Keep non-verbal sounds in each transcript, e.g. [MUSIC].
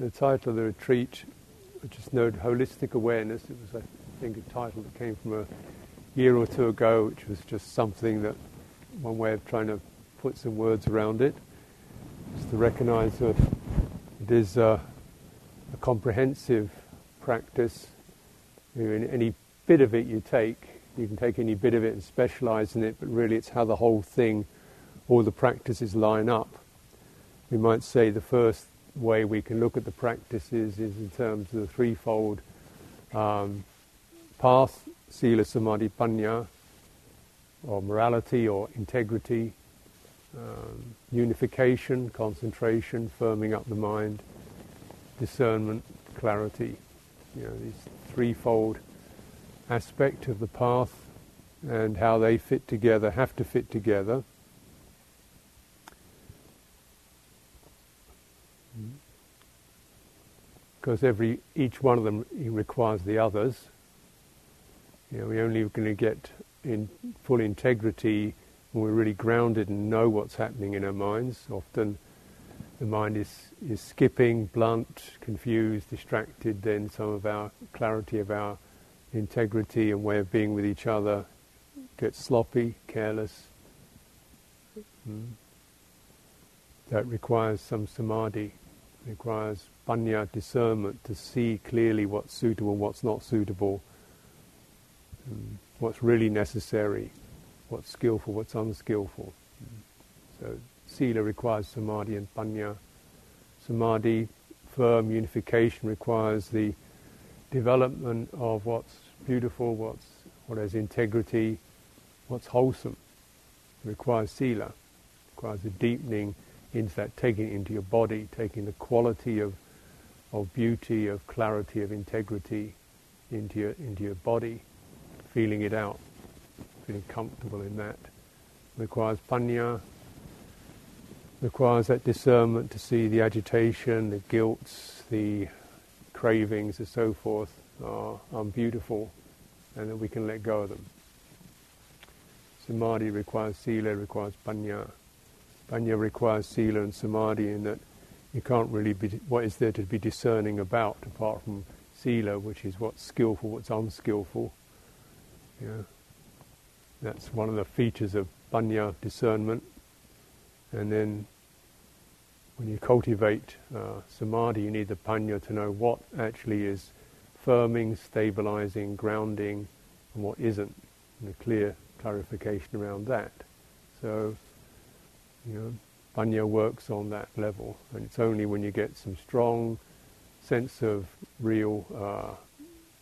The title of the retreat, which is known Holistic Awareness, it was, I think, a title that came from a year or two ago, which was just something that, one way of trying to put some words around it, is to recognize that it is a, a comprehensive practice. In any bit of it you take, you can take any bit of it and specialize in it, but really it's how the whole thing, all the practices line up. We might say the first way we can look at the practices is in terms of the threefold um, path, sila, samadhi, panya, or morality or integrity, um, unification, concentration, firming up the mind, discernment, clarity. You know, these threefold aspect of the path and how they fit together, have to fit together. Because every each one of them requires the others. You know, we're only going to get in full integrity when we're really grounded and know what's happening in our minds. Often the mind is, is skipping, blunt, confused, distracted, then some of our clarity of our integrity and way of being with each other gets sloppy, careless. Mm. That requires some samadhi, requires panya discernment to see clearly what's suitable what's not suitable, mm. what's really necessary, what's skillful, what's unskillful. So sila requires samadhi and panya. Samadhi, firm unification, requires the development of what's beautiful, what's what has integrity, what's wholesome. It requires sila, requires a deepening into that, taking it into your body, taking the quality of of beauty, of clarity, of integrity into your into your body, feeling it out, feeling comfortable in that. Requires panya, requires that discernment to see the agitation, the guilt, the cravings and so forth are unbeautiful and that we can let go of them. Samadhi requires sila, requires panya. Panya requires sila and samadhi in that you can't really be, what is there to be discerning about apart from sila, which is what's skillful, what's unskillful. Yeah. That's one of the features of panya discernment. And then when you cultivate uh, samadhi, you need the panya to know what actually is firming, stabilizing, grounding, and what isn't, and a clear clarification around that. So, you know, panya works on that level, and it's only when you get some strong sense of real uh,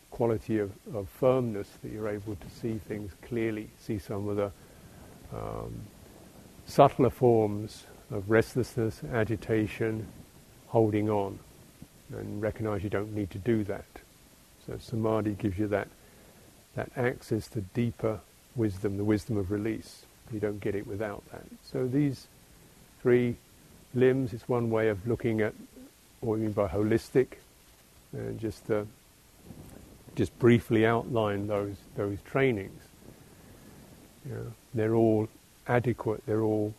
quality of, of, firmness that you're able to see things clearly, see some of the um, subtler forms of restlessness, agitation, holding on, and recognize you don't need to do that. So samadhi gives you that that access to deeper wisdom, the wisdom of release. You don't get it without that. So these three limbs is one way of looking at what we mean by holistic, and just uh, just briefly outline those those trainings. You know, they're all adequate. They're all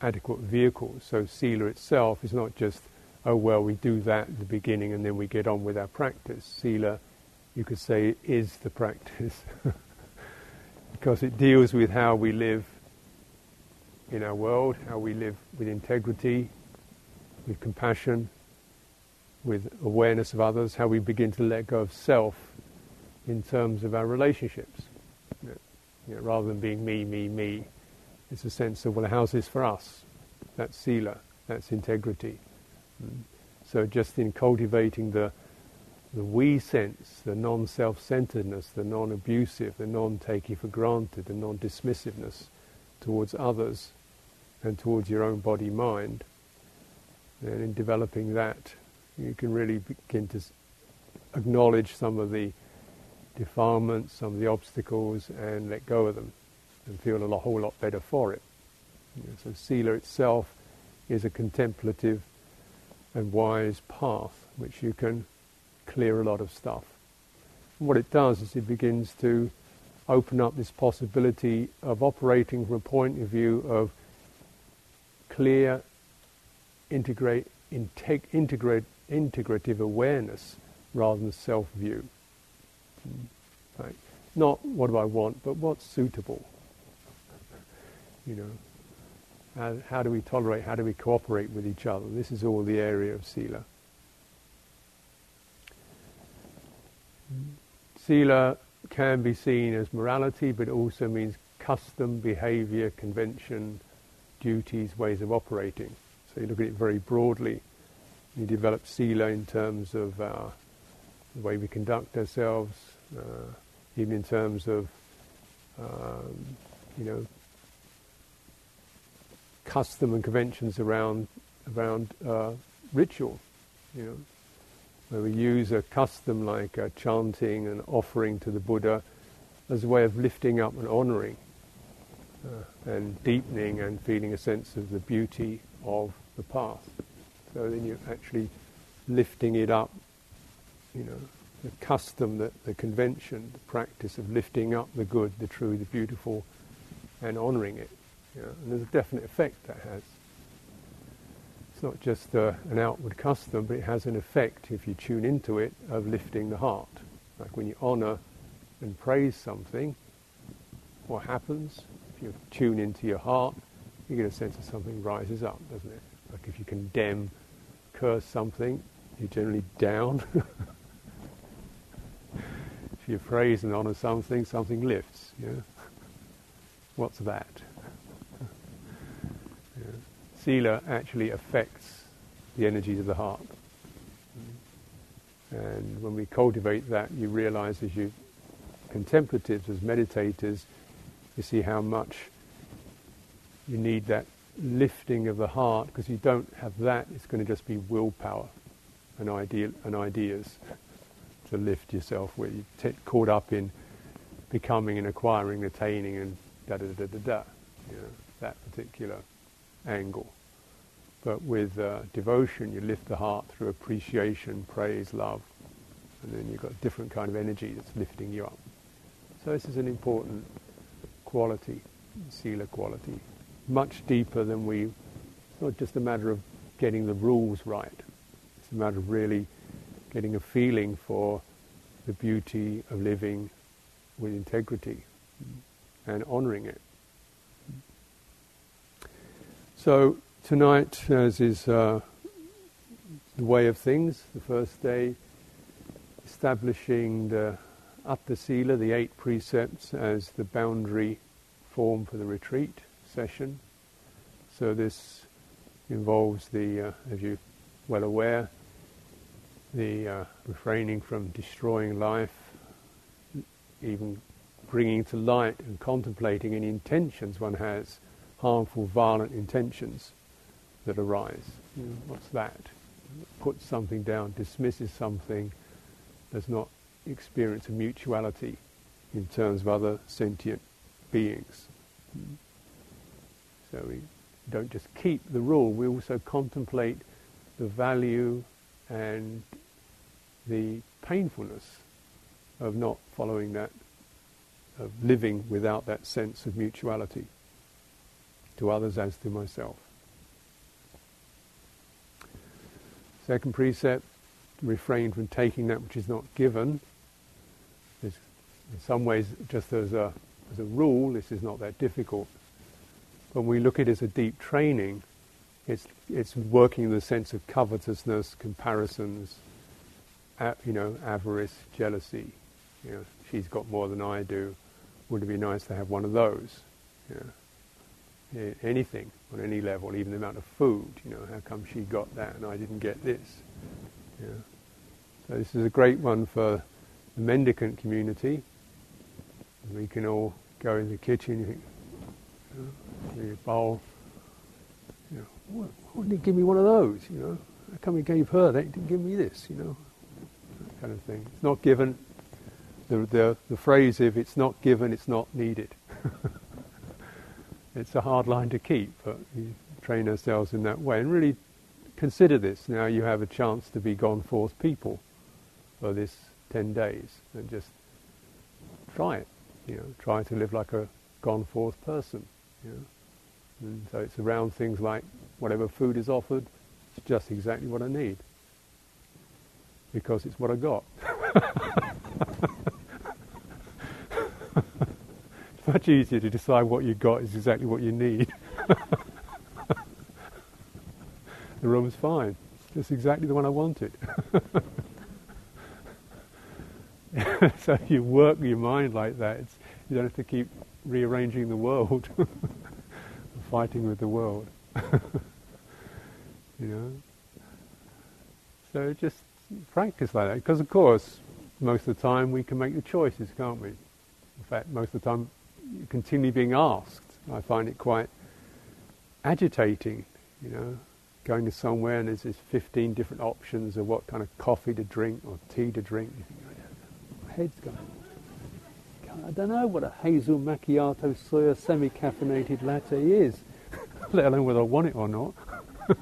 adequate vehicles. So Sila itself is not just, oh well, we do that at the beginning and then we get on with our practice. Sila, you could say, is the practice. [LAUGHS] because it deals with how we live in our world, how we live with integrity, with compassion, with awareness of others, how we begin to let go of self in terms of our relationships. You know, you know, rather than being me, me, me, it's a sense of, well, how's this for us? That's sila, that's integrity. Mm. So just in cultivating the, the we sense, the non-self-centeredness, the non-abusive, the non-taking for granted, the non-dismissiveness towards others and towards your own body-mind, and in developing that, you can really begin to acknowledge some of the defilements, some of the obstacles, and let go of them and feel a whole lot better for it. So Sila itself is a contemplative and wise path which you can clear a lot of stuff. And what it does is it begins to open up this possibility of operating from a point of view of clear integrate integ- integrate, integrative awareness rather than self-view. Right? Not what do I want, but what's suitable. [LAUGHS] You know, how, how do we tolerate, how do we cooperate with each other? This is all the area of sila. Sila can be seen as morality, but it also means custom, behavior, convention, duties, ways of operating. So you look at it very broadly. You develop sila in terms of uh, the way we conduct ourselves, uh, even in terms of, um, you know, custom and conventions around around uh, ritual. You know, where we use a custom like uh, chanting and offering to the Buddha as a way of lifting up and honouring and deepening and feeling a sense of the beauty of the path. So then you're actually lifting it up, you know, the custom, the, the convention, the practice of lifting up the good, the true, the beautiful, and honouring it. You know, and there's a definite effect that has It's not just uh, an outward custom, but it has an effect, if you tune into it, of lifting the heart. Like when you honour and praise something, what happens? You tune into your heart, you get a sense of something rises up, doesn't it? Like if you condemn, curse something, you're generally down. [LAUGHS] if you praise and honour something, something lifts. Yeah? What's that? [LAUGHS] sila actually affects the energies of the heart. And when we cultivate that, you realize as you contemplatives, as meditators, you see how much you need that lifting of the heart because you don't have that, it's going to just be willpower and, and ideas to lift yourself where you get caught up in becoming and acquiring, attaining and da da da da da. You know, that particular angle. But with uh, devotion, you lift the heart through appreciation, praise, love, and then you've got a different kind of energy that's lifting you up. So this is an important quality, sila quality, much deeper than we. It's not just a matter of getting the rules right. It's a matter of really getting a feeling for the beauty of living with integrity and honouring it. So tonight, as is uh, the way of things, the first day, establishing the Atta Sila, the eight precepts, as the boundary form for the retreat session. So this involves the, uh, as you're well aware, the uh, refraining from destroying life, even bringing to light and contemplating any intentions one has harmful, violent intentions that arise. You know, what's that? Puts something down, dismisses something, does not experience a mutuality in terms of other sentient beings. So we don't just keep the rule, we also contemplate the value and the painfulness of not following that, of living without that sense of mutuality to others as to myself. Second precept, refrain from taking that which is not given. in some ways, just as a, as a rule, this is not that difficult. When we look at it as a deep training, it's, it's working in the sense of covetousness, comparisons, you know, avarice, jealousy. You know, she's got more than I do. Would it be nice to have one of those? You know, anything on any level, even the amount of food. You know, how come she got that and I didn't get this? You know. So this is a great one for the mendicant community. We can all go in the kitchen, you think, you know, the bowl. You know, why, why didn't he give me one of those? You know, how come he gave her that? He didn't give me this. You know, that kind of thing. It's not given. The, the, the phrase if it's not given, it's not needed. [LAUGHS] it's a hard line to keep, but we train ourselves in that way and really consider this. Now you have a chance to be gone forth people for this 10 days and just try it. You know, try to live like a gone forth person. You know. And so it's around things like whatever food is offered, It's just exactly what I need. Because it's what I got. [LAUGHS] it's much easier to decide what you got is exactly what you need. [LAUGHS] the room's fine. It's just exactly the one I wanted. [LAUGHS] [LAUGHS] so you work your mind like that. It's, you don't have to keep rearranging the world, [LAUGHS] fighting with the world. [LAUGHS] you know. So just practice like that, because of course, most of the time we can make the choices, can't we? In fact, most of the time, you're continually being asked. I find it quite agitating, you know, going to somewhere and there's, there's 15 different options of what kind of coffee to drink or tea to drink. You think, oh, my head's going. I don't know what a hazel macchiato soya semi-caffeinated latte is, [LAUGHS] let alone whether I want it or not. [LAUGHS]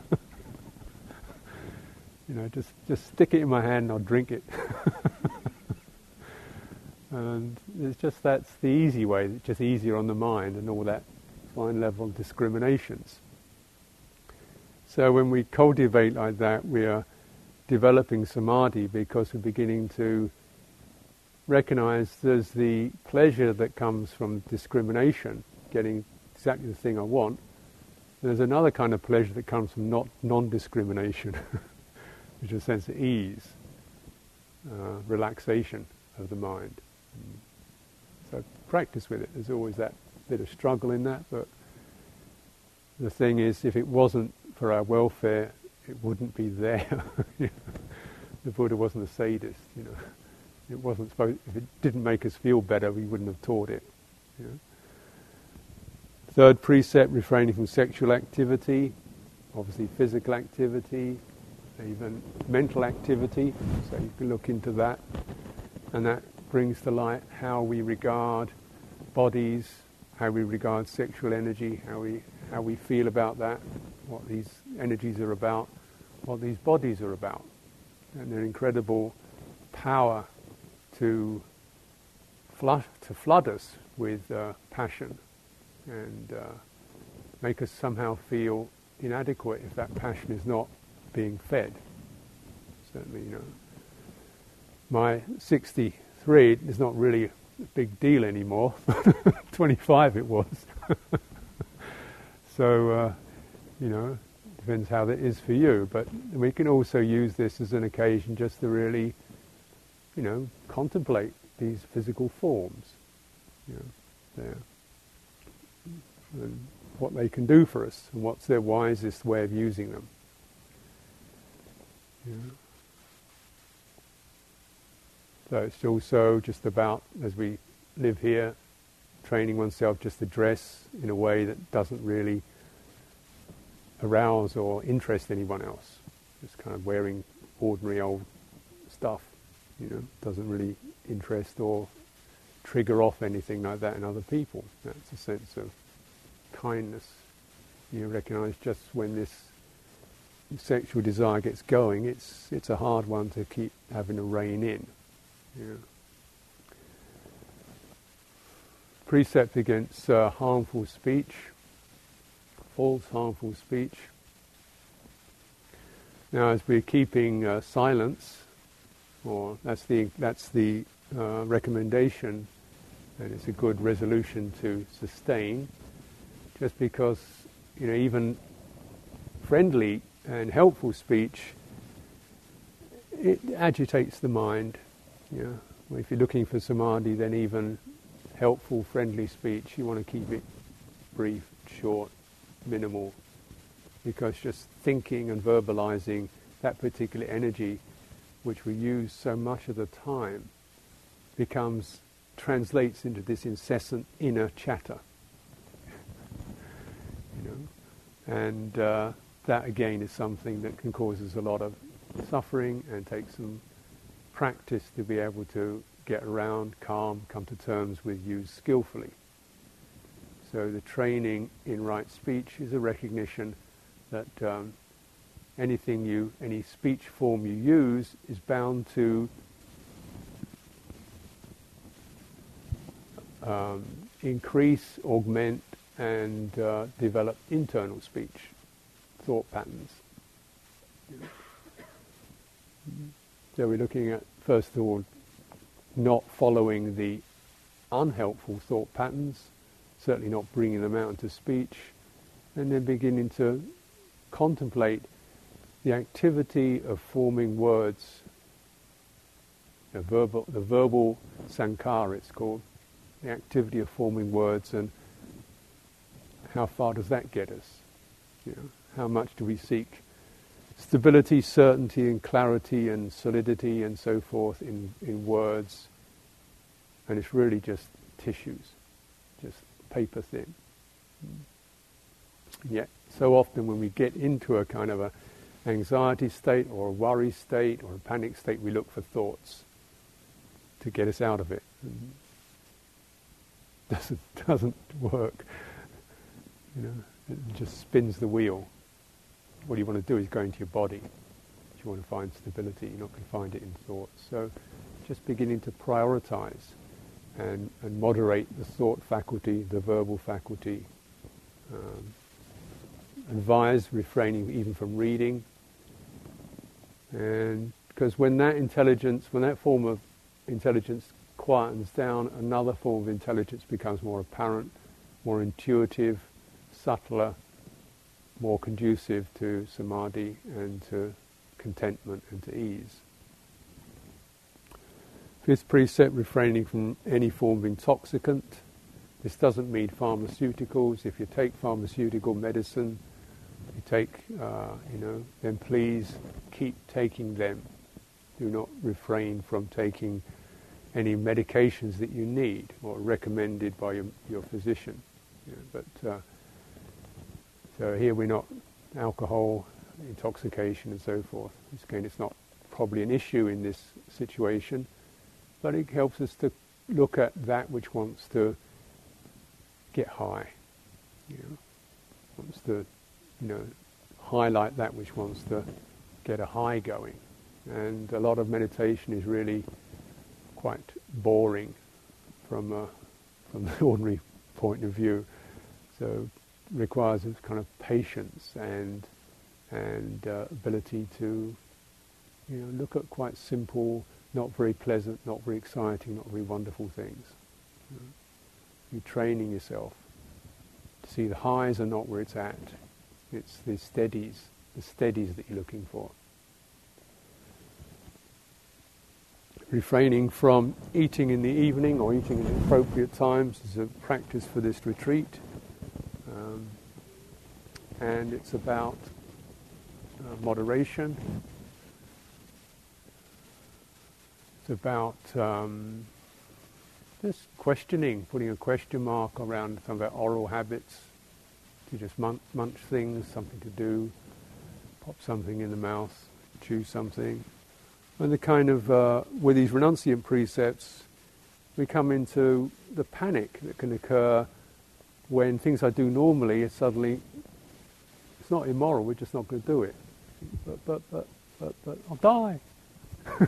you know, just just stick it in my hand and I'll drink it. [LAUGHS] and it's just that's the easy way. It's just easier on the mind and all that fine level discriminations. So when we cultivate like that, we are developing samadhi because we're beginning to recognize there's the pleasure that comes from discrimination, getting exactly the thing I want. There's another kind of pleasure that comes from not non-discrimination, [LAUGHS] which is a sense of ease, uh, relaxation of the mind. So practice with it. There's always that bit of struggle in that, but the thing is, if it wasn't for our welfare, it wouldn't be there. [LAUGHS] the Buddha wasn't a sadist, you know. It wasn't supposed. If it didn't make us feel better, we wouldn't have taught it. You know? Third precept: refraining from sexual activity, obviously physical activity, even mental activity. So you can look into that, and that brings to light how we regard bodies, how we regard sexual energy, how we how we feel about that, what these energies are about, what these bodies are about, and their incredible power to flood, to flood us with uh, passion and uh, make us somehow feel inadequate if that passion is not being fed. Certainly, you know, my 63 is not really a big deal anymore. [LAUGHS] 25 it was. [LAUGHS] so, uh, you know, depends how that is for you. But we can also use this as an occasion just to really you know, contemplate these physical forms, you know, and what they can do for us, and what's their wisest way of using them. You know. So it's also just about, as we live here, training oneself just to dress in a way that doesn't really arouse or interest anyone else. Just kind of wearing ordinary old stuff you know, doesn't really interest or trigger off anything like that in other people. That's a sense of kindness. You recognize just when this sexual desire gets going, it's it's a hard one to keep having to rein in. You know. Precept against uh, harmful speech, false harmful speech. Now, as we're keeping uh, silence, or that's the that's the uh, recommendation, and it's a good resolution to sustain. Just because you know even friendly and helpful speech it agitates the mind. You know, if you're looking for samadhi, then even helpful, friendly speech, you want to keep it brief, short, minimal, because just thinking and verbalizing that particular energy which we use so much of the time, becomes translates into this incessant inner chatter. [LAUGHS] you know, and uh, that again is something that can cause us a lot of suffering and take some practice to be able to get around, calm, come to terms with use skillfully. So the training in right speech is a recognition that um, anything you, any speech form you use is bound to um, increase, augment, and uh, develop internal speech, thought patterns. So we're looking at, first of all, not following the unhelpful thought patterns, certainly not bringing them out into speech, and then beginning to contemplate the activity of forming words, the verbal, the verbal sankhara it's called, the activity of forming words and how far does that get us? You know, how much do we seek stability, certainty and clarity and solidity and so forth in, in words and it's really just tissues, just paper thin. Yet so often when we get into a kind of a anxiety state or a worry state or a panic state, we look for thoughts to get us out of it. And [LAUGHS] doesn't doesn't work. You know, it just spins the wheel. What you want to do is go into your body. You want to find stability, you're not going to find it in thoughts. So, just beginning to prioritize and, and moderate the thought faculty, the verbal faculty. Um, advise refraining even from reading. Uh, and because when that intelligence, when that form of intelligence quietens down, another form of intelligence becomes more apparent, more intuitive, subtler, more conducive to samadhi and to contentment and to ease. Fifth precept, refraining from any form of intoxicant. This doesn't mean pharmaceuticals. If you take pharmaceutical medicine, you take, uh, you know, then please keep taking them. Do not refrain from taking any medications that you need or recommended by your, your physician. You know, but uh, so here we're not alcohol, intoxication, and so forth. Again, it's not probably an issue in this situation but it helps us to look at that which wants to get high. You know, wants to, you know, highlight that which wants to get a high going. And a lot of meditation is really quite boring from a, from the [LAUGHS] ordinary point of view. So it requires a kind of patience and and uh, ability to you know look at quite simple not very pleasant, not very exciting, not very wonderful things. You know, you're training yourself to see the highs are not where it's at. It's the steadies, the steadies that you're looking for. Refraining from eating in the evening or eating at appropriate times is a practice for this retreat. Um, and it's about uh, moderation It's about um, just questioning, putting a question mark around some of our oral habits, to just munch, munch things, something to do, pop something in the mouth, chew something. And the kind of, uh, with these renunciant precepts, we come into the panic that can occur when things I do normally suddenly, it's not immoral, we're just not going to do it. But, but, but, but, but I'll die. [LAUGHS]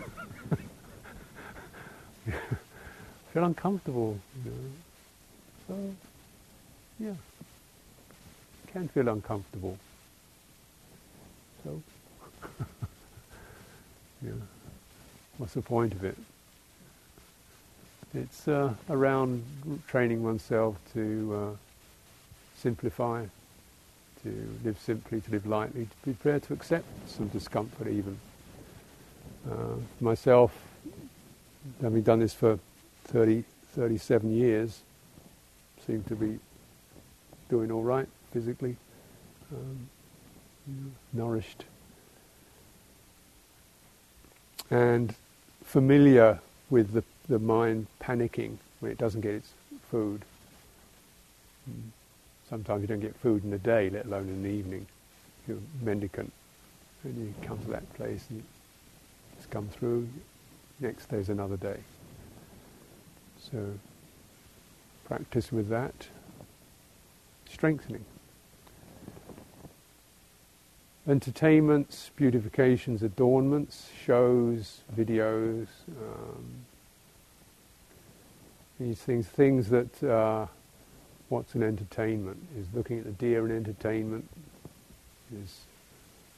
feel uncomfortable. You know. So, yeah, can feel uncomfortable. So, [LAUGHS] yeah, what's the point of it? It's uh, around training oneself to uh, simplify, to live simply, to live lightly, to be prepared to accept some discomfort even. Uh, myself, having done this for 30, 37 years, seem to be doing all right physically, um, you know, nourished, and familiar with the, the mind panicking when it doesn't get its food. Hmm. Sometimes you don't get food in the day, let alone in the evening. You're mendicant, and you come to that place and just come through. Next day's another day. So practice with that, strengthening. Entertainments, beautifications, adornments, shows, videos, um, these things, things that uh, what's an entertainment is looking at the deer in entertainment, is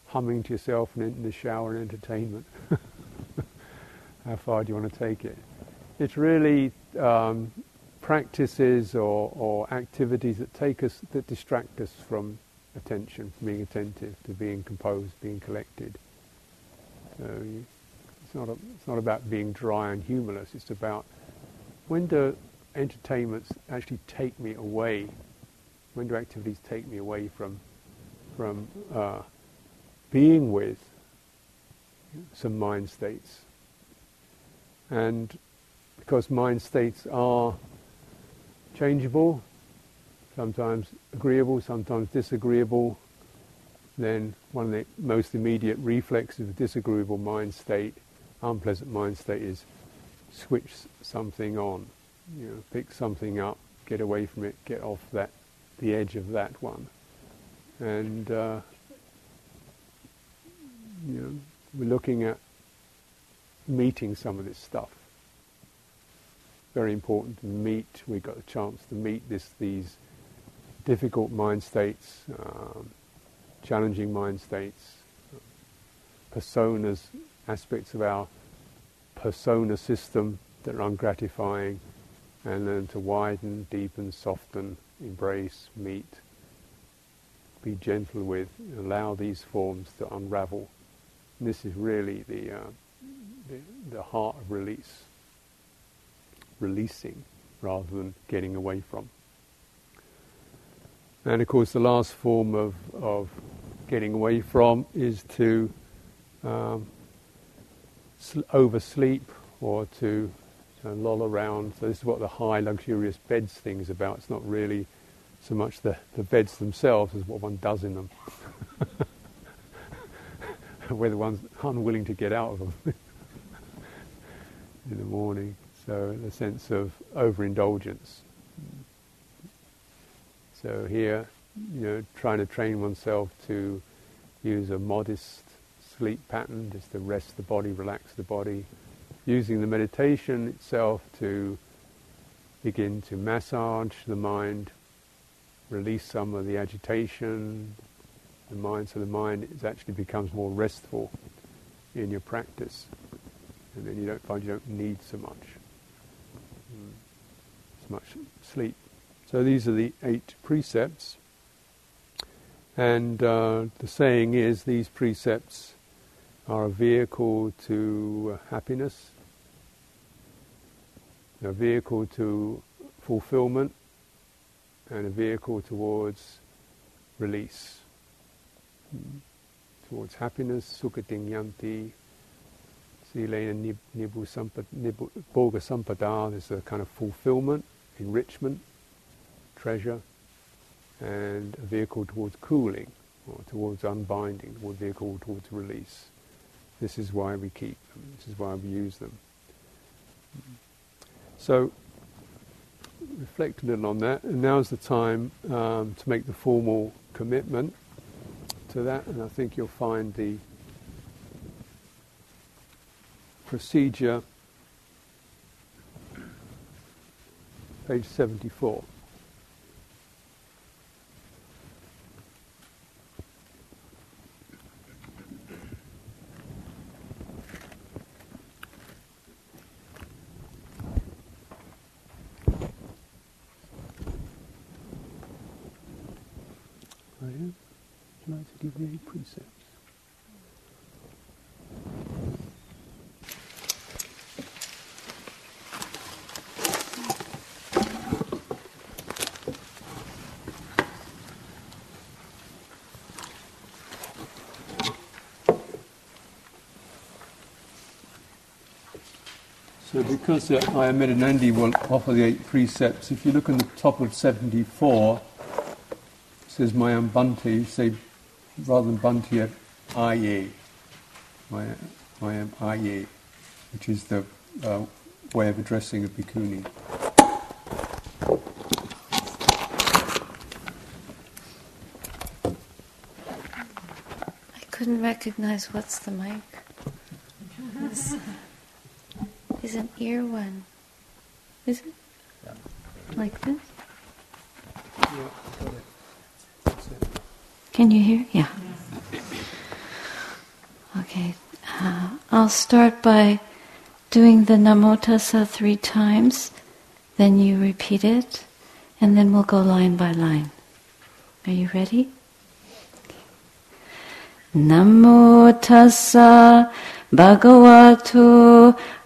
humming to yourself in the shower and entertainment. [LAUGHS] How far do you want to take it? It's really um, practices or, or activities that take us, that distract us from attention, being attentive, to being composed, being collected. So you, it's, not a, it's not about being dry and humorless, it's about when do entertainments actually take me away, when do activities take me away from, from uh, being with some mind states. And because mind states are changeable, sometimes agreeable, sometimes disagreeable, then one of the most immediate reflexes of a disagreeable mind state, unpleasant mind state, is switch something on. You know, pick something up, get away from it, get off that, the edge of that one. And, uh, you know, we're looking at meeting some of this stuff very important to meet. We've got a chance to meet this these difficult mind states, um, challenging mind states, personas, aspects of our persona system that are ungratifying, and then to widen, deepen, soften, embrace, meet, be gentle with, allow these forms to unravel. And this is really the, uh, the, the heart of release releasing rather than getting away from. And of course, the last form of, of getting away from is to um, sl- oversleep or to loll around. So, this is what the high, luxurious beds thing is about. It's not really so much the, the beds themselves as what one does in them. [LAUGHS] Whether one's unwilling to get out of them [LAUGHS] in the morning. So the sense of overindulgence. So here, you know, trying to train oneself to use a modest sleep pattern, just to rest the body, relax the body, using the meditation itself to begin to massage the mind, release some of the agitation, the mind, so the mind actually becomes more restful in your practice, and then you don't find you don't need so much. Mm. As much sleep. So these are the eight precepts. And uh, the saying is these precepts are a vehicle to happiness, a vehicle to fulfillment, and a vehicle towards release. Towards happiness, sukhating yanti, silena bhoga sampada, there's a kind of fulfillment enrichment, treasure, and a vehicle towards cooling, or towards unbinding, or a vehicle towards release. This is why we keep them, this is why we use them. So, reflect a little on that, and now's the time um, to make the formal commitment to that, and I think you'll find the procedure page 74. Would you like to give me any precepts? So because uh, Ayya will offer the eight precepts, if you look on the top of 74, it says Mayam Bhante, say rather than Bhante, Aye. Mayam Aye, which is the uh, way of addressing a bhikkhuni. I couldn't recognize what's the mic. [LAUGHS] is an ear one. Is it? Yeah. Like this? Yeah, Can you hear? Yeah. Okay, uh, I'll start by doing the Namo Tassa three times, then you repeat it, and then we'll go line by line. Are you ready? Namo Tassa Bhagavato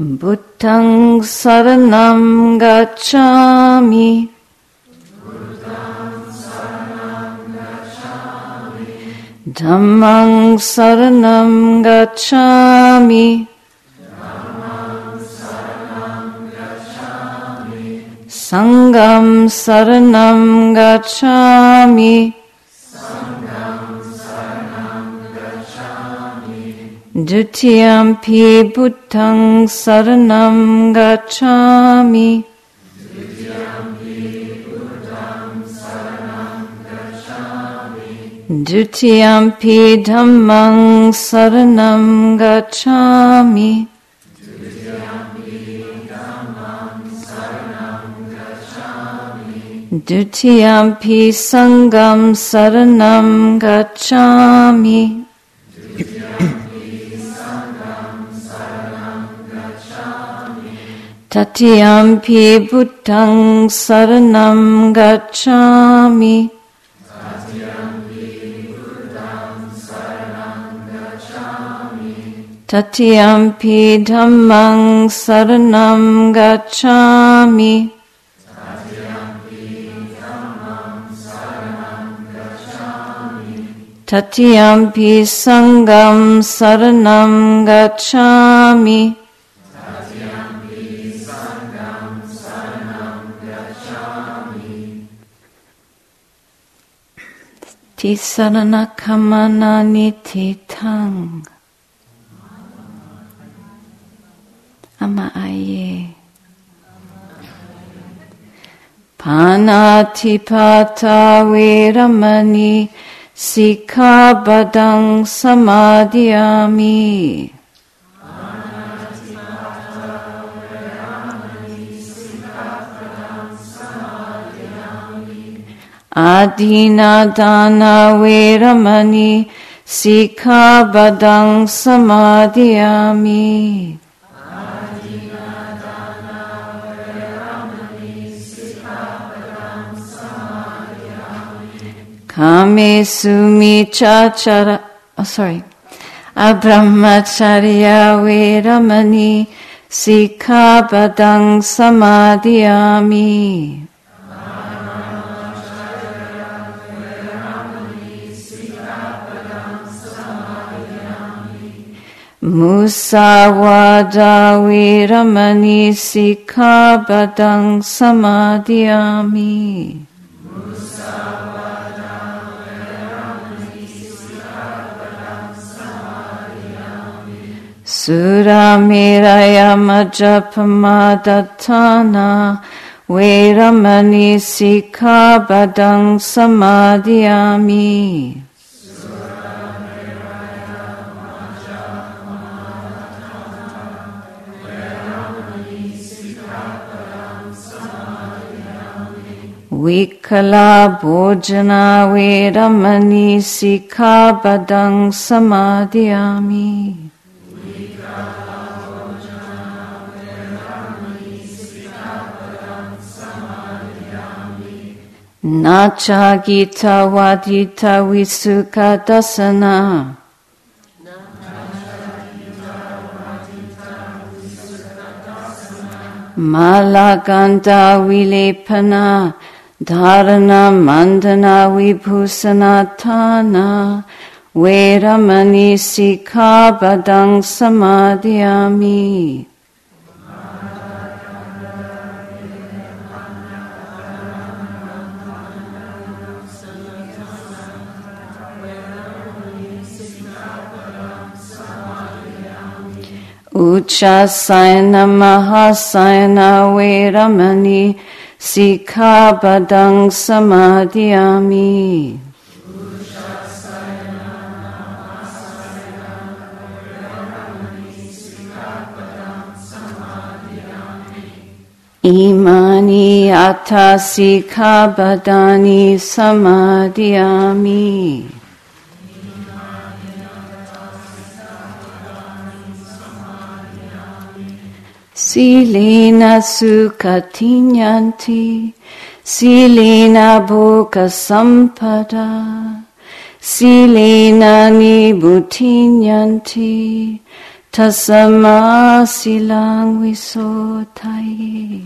Buddhang saranam gacchami. Dhammang saranam gacchami. Sangham saranam gacchami. Dutiyampi Buddhang Saranam Gacchami. Dutiyampi Dhammang Saranam Gacchami. Dutiyampi Sangham Saranam Gacchami. Tatiyampi Buddhang Saranam Gacchami. Tatiyampi Dhammang Saranam Gacchami. Tatiyampi Sangham Saranam Gacchami. Tisarana kamana nititang. Ama aye. Panatipata veramani sikabadang samadhyami. Adina dana veramani sikabadang samadhyami. Kame sumi chachara, oh sorry, abrahmacharya veramani sikabadang samadhyami. Musawada veramani sikabadang samadhyami. Suramiraya majapamadhatana Veramani sikabadang samadhyami. Vikala bhojana veramani sikabadang samadhyami. Nacha gita wadita visuka dasana. Malagandha vilepana dharana mandana vibhusanatthana Veramani badang samadiyami. Uccasayana Mahasayana Veramani Sikhabadang Samadiyami. Imani Atasikhabadani Samadiyami Silena sukatinyanti, silena bhoka sampada, silena nibutinyanti, tasama silang visotaye.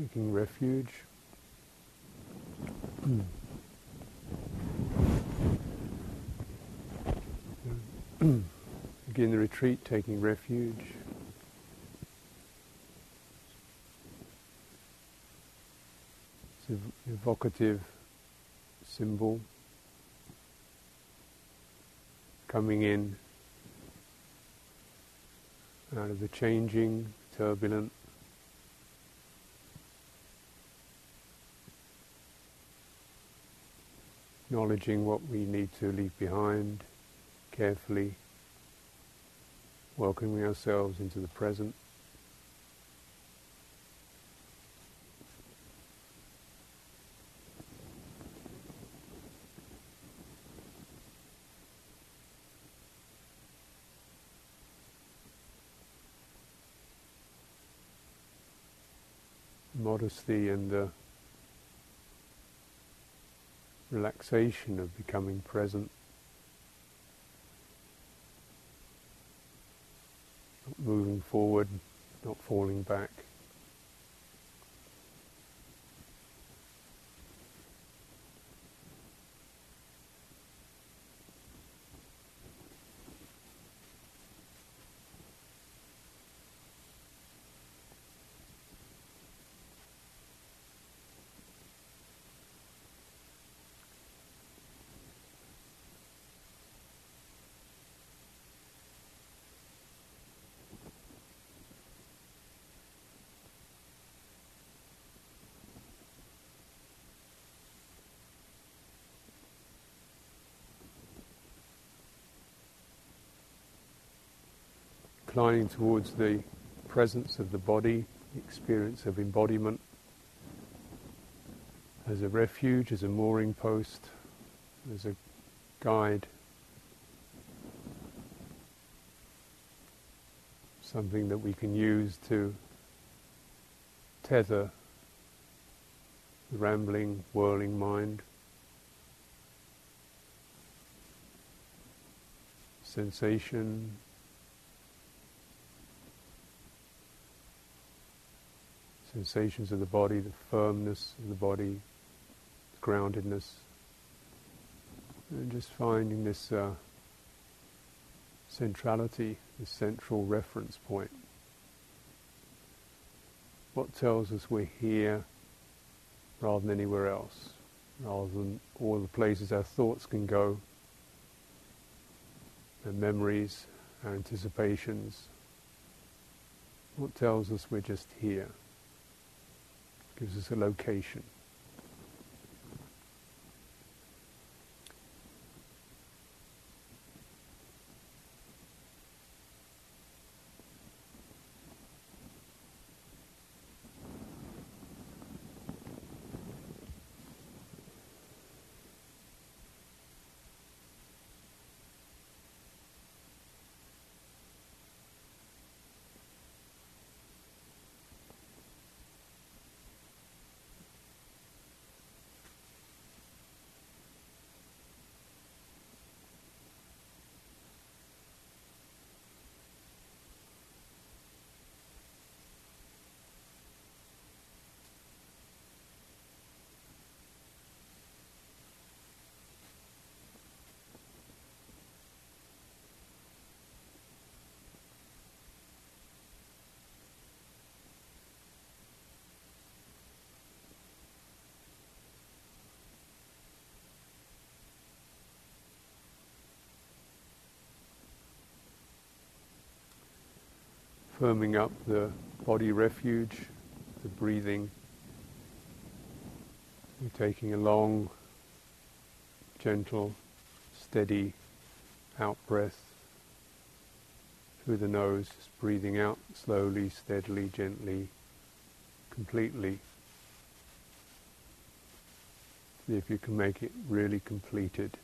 Taking refuge. Hmm. Again, the retreat taking refuge. It's an evocative symbol coming in out of the changing, turbulent, acknowledging what we need to leave behind carefully, welcoming ourselves into the present. Modesty and the relaxation of becoming present, not moving forward, not falling back. Inclining towards the presence of the body, the experience of embodiment as a refuge, as a mooring post, as a guide, something that we can use to tether the rambling, whirling mind. Sensation, sensations of the body, the firmness of the body, the groundedness, and just finding this uh, centrality, this central reference point. What tells us we're here rather than anywhere else, rather than all the places our thoughts can go, our memories, our anticipations. What tells us we're just here? Gives us a location. Firming up the body refuge, the breathing. You're taking a long, gentle, steady out breath through the nose, just breathing out slowly, steadily, gently, completely. See if you can make it really completed.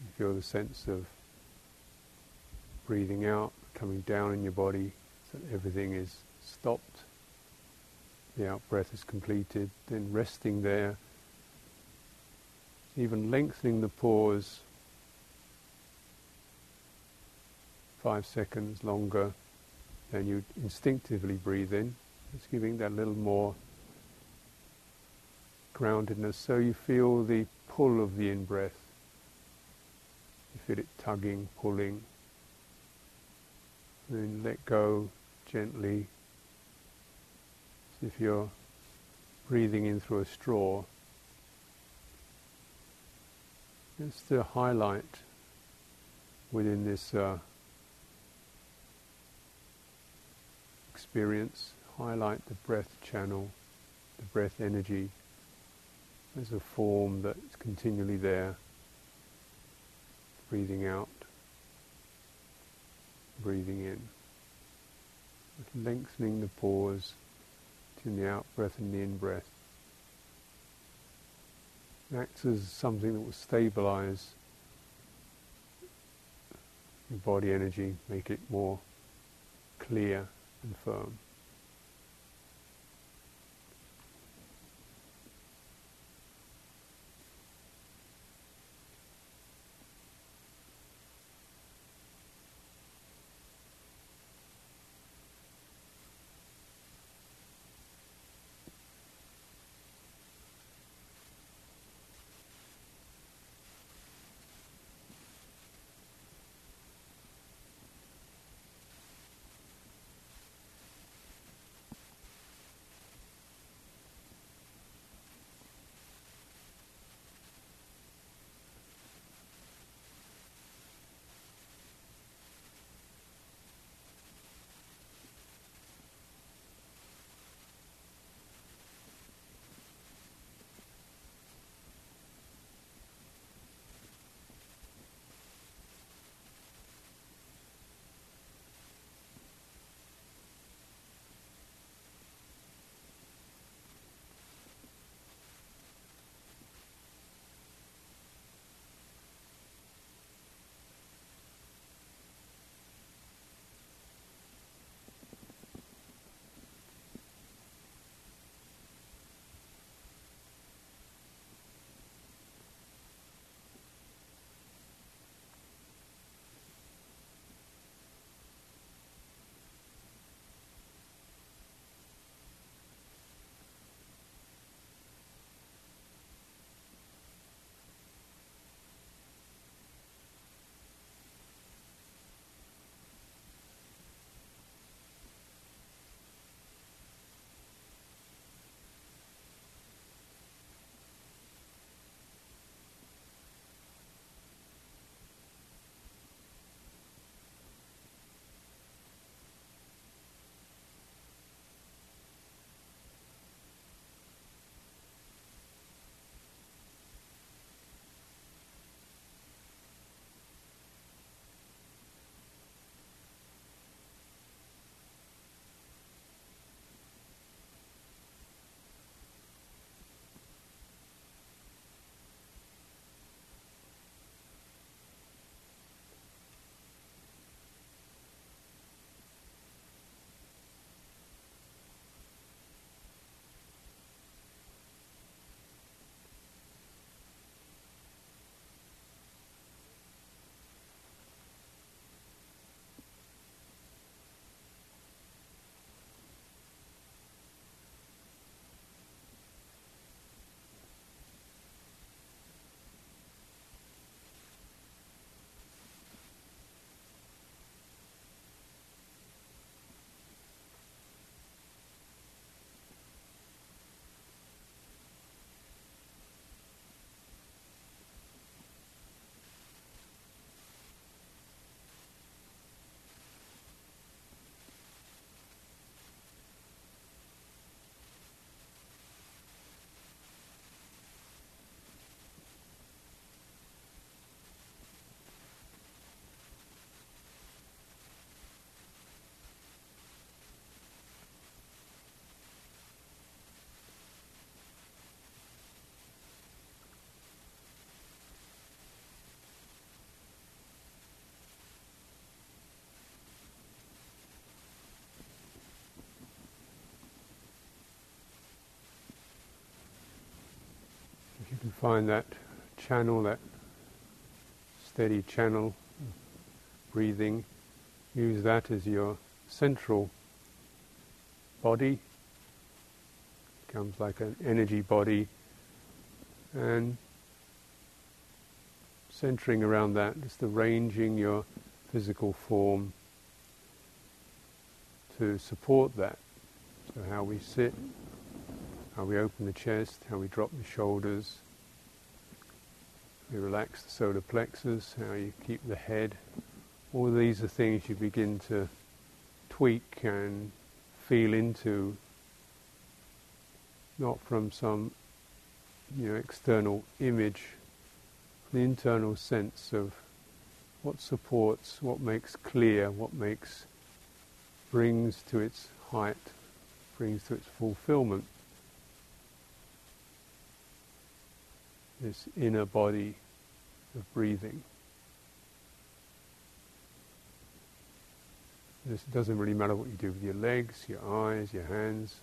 You feel the sense of breathing out, coming down in your body so that everything is stopped. The out breath is completed, then resting there, even lengthening the pause five seconds longer than you instinctively breathe in. It's giving that little more groundedness so you feel the pull of the in breath. You feel it tugging, pulling, then let go gently. As if you're breathing in through a straw. Just to highlight within this uh, experience, highlight the breath channel, the breath energy as a form that's continually there, breathing out breathing in. Lengthening the pause between the out breath and the in breath. It acts as something that will stabilize your body energy, make it more clear and firm. Find that channel, that steady channel, breathing, use that as your central body, becomes like an energy body, and centering around that, just arranging your physical form to support that. So how we sit, how we open the chest, how we drop the shoulders, we relax the solar plexus, how you keep the head. All these are things you begin to tweak and feel into, not from some you know, external image, the internal sense of what supports, what makes clear, what makes brings to its height, brings to its fulfillment this inner body of breathing. This doesn't really matter what you do with your legs, your eyes, your hands.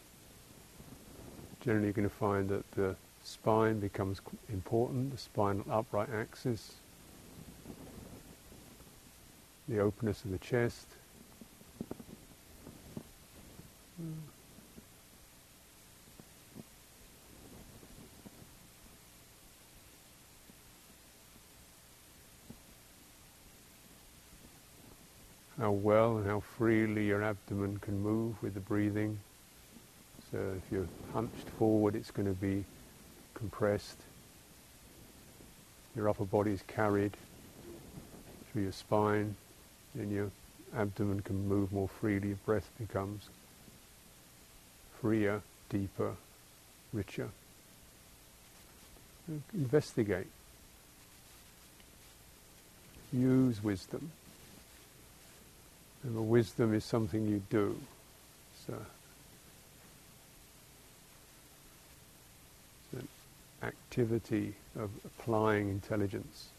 Generally, you're going to find that the spine becomes important, the spinal upright axis, the openness of the chest. Mm. How well and how freely your abdomen can move with the breathing. So if you're hunched forward, it's going to be compressed. Your upper body is carried through your spine, and your abdomen can move more freely. Your breath becomes freer, deeper, richer. Investigate. Use wisdom. And wisdom is something you do. It's an activity of applying intelligence,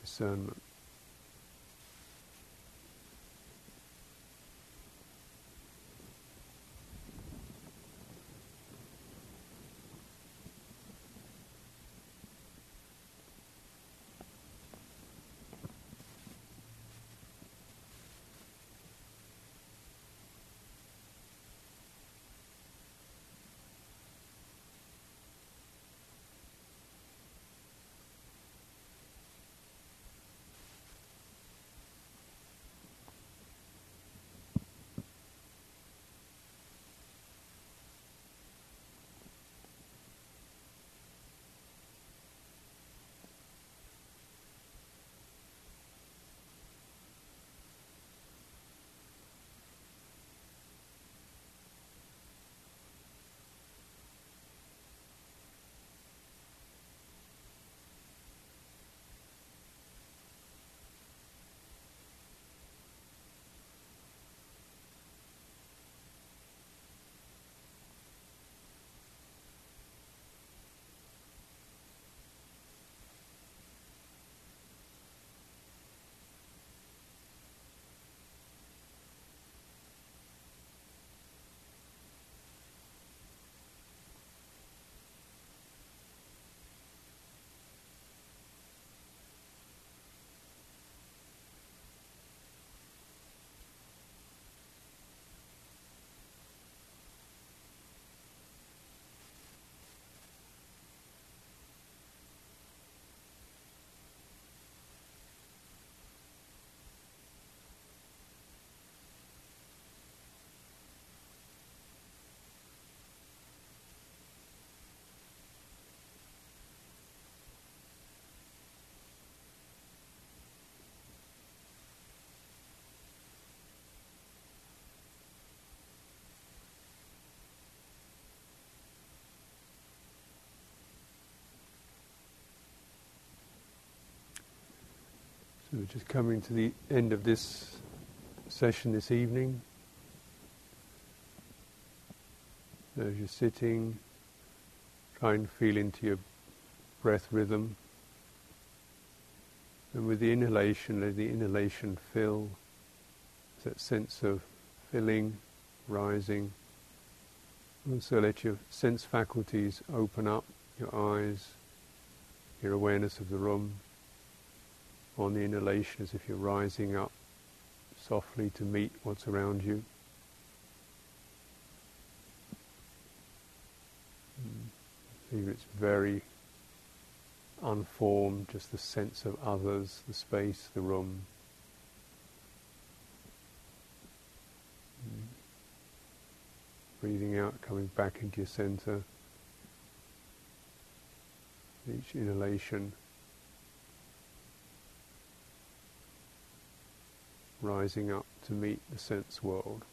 discernment. So we're just coming to the end of this session this evening. As you're sitting, try and feel into your breath rhythm. And with the inhalation, let the inhalation fill that sense of filling, rising. Also let your sense faculties open up, your eyes, your awareness of the room on the inhalation as if you're rising up softly to meet what's around you. Hmm. Maybe it's very unformed, just the sense of others, the space, the room. Hmm. Breathing out, coming back into your center. Each inhalation rising up to meet the sense world.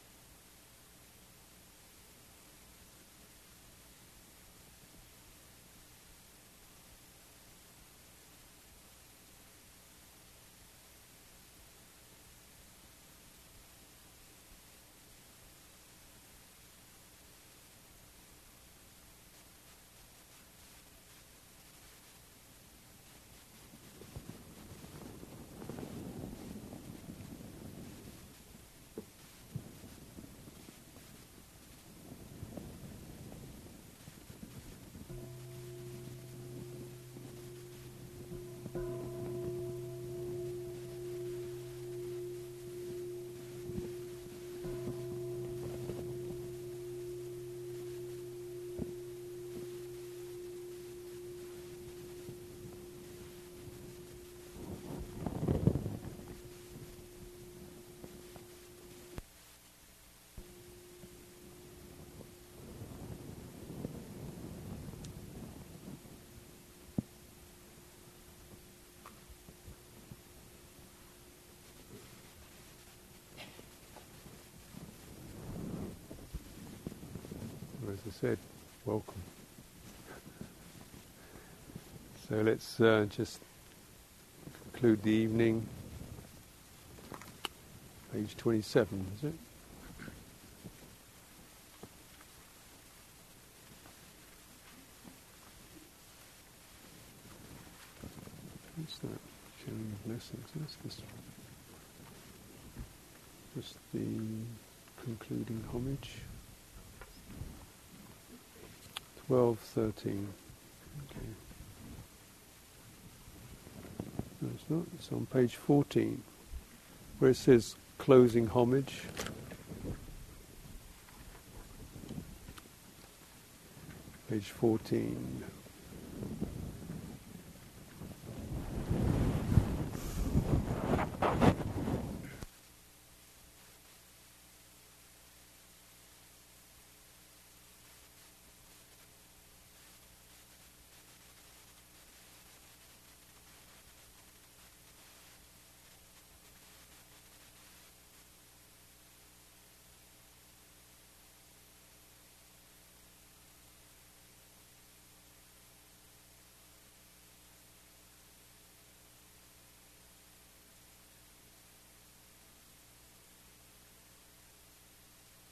Said, welcome. So let's uh, just conclude the evening. Page 27, is it? What's that? Sharing of blessings. That's just, just the concluding homage. 12, 13. Okay. No, it's not. It's on page 14, where it says closing homage. Page 14.